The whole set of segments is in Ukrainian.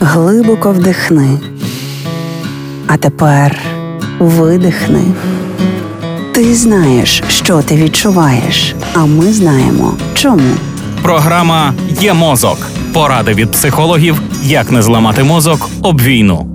Глибоко вдихни. А тепер видихни. Ти знаєш, що ти відчуваєш, а ми знаємо чому. Програма Є мозок. Поради від психологів, як не зламати мозок об війну.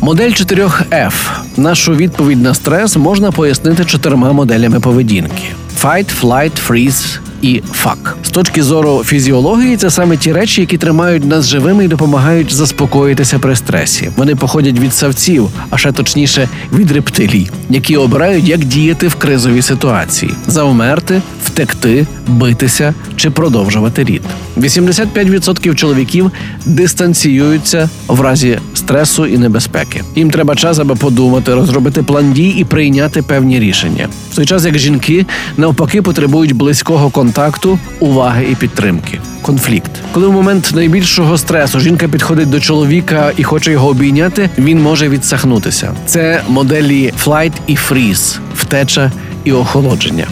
Модель 4F. Нашу відповідь на стрес можна пояснити чотирма моделями поведінки: Fight, Flight, Freeze і Fuck. З точки зору фізіології, це саме ті речі, які тримають нас живими і допомагають заспокоїтися при стресі. Вони походять від савців, а ще точніше від рептилій, які обирають, як діяти в кризовій ситуації: завмерти, втекти, битися чи продовжувати рід. 85% чоловіків дистанціюються в разі стресу і небезпеки. Їм треба час, аби подумати, розробити план дій і прийняти певні рішення. В той час як жінки навпаки потребують близького контакту, уваги і підтримки. Конфлікт, коли в момент найбільшого стресу жінка підходить до чоловіка і хоче його обійняти, він може відсахнутися. Це моделі flight і freeze, втеча і охолодження.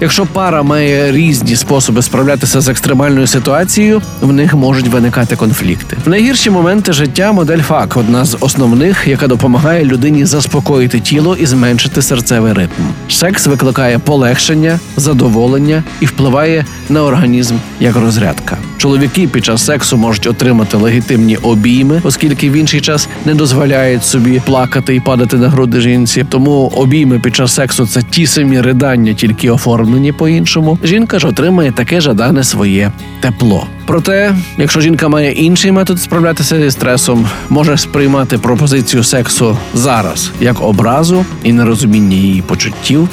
Якщо пара має різні способи справлятися з екстремальною ситуацією, в них можуть виникати конфлікти. В найгірші моменти життя модель ФАК одна з основних, яка допомагає людині заспокоїти тіло і зменшити серцевий ритм. Секс викликає полегшення, задоволення і впливає на організм як розрядка. Чоловіки під час сексу можуть отримати легітимні обійми, оскільки в інший час не дозволяють собі плакати і падати на груди жінці. Тому обійми під час сексу це ті самі ридання, тільки оформлені по-іншому. Жінка ж отримає таке жадане своє тепло. Проте, якщо жінка має інший метод справлятися зі стресом, може сприймати пропозицію сексу зараз як образу і нерозуміння її почуттів,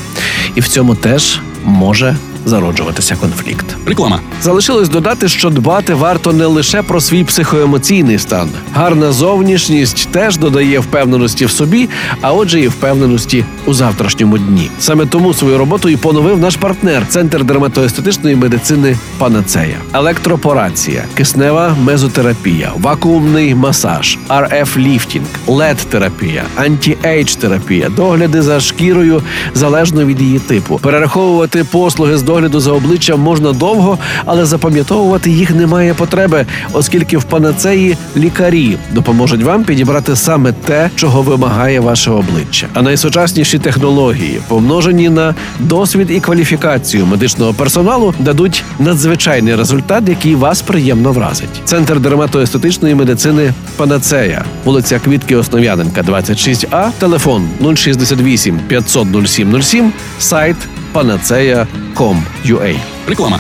і в цьому теж може зароджуватися конфлікт. Реклама. Залишилось додати, що дбати варто не лише про свій психоемоційний стан. Гарна зовнішність теж додає впевненості в собі, а отже, і впевненості у завтрашньому дні. Саме тому свою роботу і поновив наш партнер Центр дерматоестетичної медицини Панацея, електропорація, киснева мезотерапія, вакуумний масаж, RF ліфтінг, LED терапія anti-age терапія, догляди за шкірою залежно від її типу. Перераховувати послуги з догляду за обличчям можна довго, але запам'ятовувати їх немає потреби, оскільки в панацеї лікарі допоможуть вам підібрати саме те, чого вимагає ваше обличчя. А найсучасніші технології, помножені на досвід і кваліфікацію медичного персоналу, дадуть надзвичайний результат, який вас приємно вразить. Центр дерматоестетичної медицини Панацея, вулиця Квітки Основ'яненка, 26А, телефон 068 500 0707, сайт panaceia.com.ua. Реклама.